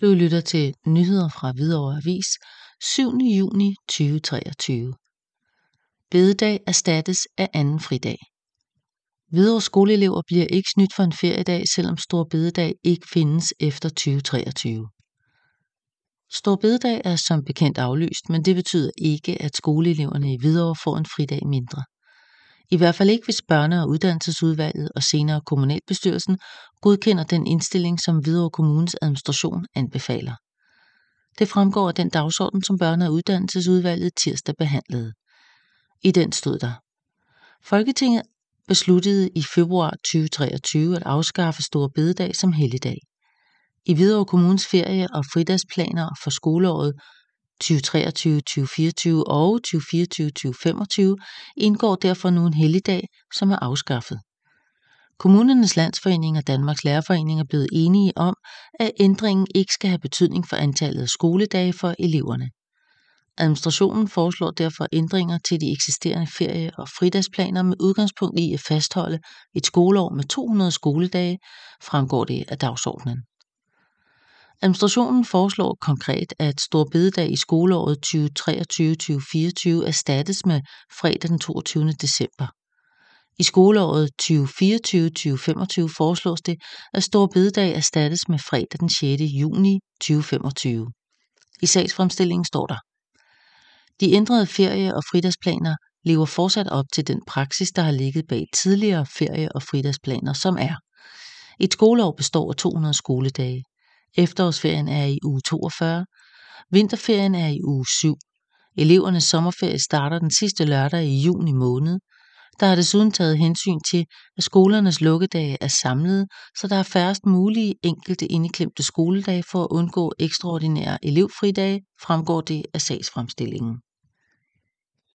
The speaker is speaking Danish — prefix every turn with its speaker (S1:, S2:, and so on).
S1: Du lytter til nyheder fra Hvidovre Avis 7. juni 2023. Bededag erstattes af anden fridag. Hvidovre skoleelever bliver ikke snydt for en feriedag, selvom Stor Bededag ikke findes efter 2023. Stor Bededag er som bekendt aflyst, men det betyder ikke, at skoleeleverne i Hvidovre får en fridag mindre. I hvert fald ikke hvis børne- og uddannelsesudvalget og senere kommunalbestyrelsen godkender den indstilling, som Hvidovre Kommunes administration anbefaler. Det fremgår af den dagsorden, som børne- og uddannelsesudvalget tirsdag behandlede. I den stod der. Folketinget besluttede i februar 2023 at afskaffe Store Bededag som helligdag. I Hvidovre Kommunes ferie- og fridagsplaner for skoleåret 2023-2024 og 2024-2025 indgår derfor nu en helligdag, som er afskaffet. Kommunernes Landsforening og Danmarks Lærerforening er blevet enige om, at ændringen ikke skal have betydning for antallet af skoledage for eleverne. Administrationen foreslår derfor ændringer til de eksisterende ferie- og fridagsplaner med udgangspunkt i at fastholde et skoleår med 200 skoledage, fremgår det af dagsordenen. Administrationen foreslår konkret, at Stor Bededag i skoleåret 2023-2024 erstattes med fredag den 22. december. I skoleåret 2024-2025 foreslås det, at Stor Bededag erstattes med fredag den 6. juni 2025. I sagsfremstillingen står der, de ændrede ferie- og fridagsplaner lever fortsat op til den praksis, der har ligget bag tidligere ferie- og fridagsplaner, som er et skoleår består af 200 skoledage. Efterårsferien er i uge 42. Vinterferien er i uge 7. Elevernes sommerferie starter den sidste lørdag i juni måned. Der er desuden taget hensyn til, at skolernes lukkedage er samlede, så der er færrest mulige enkelte indeklemte skoledage for at undgå ekstraordinære elevfridage, fremgår det af sagsfremstillingen.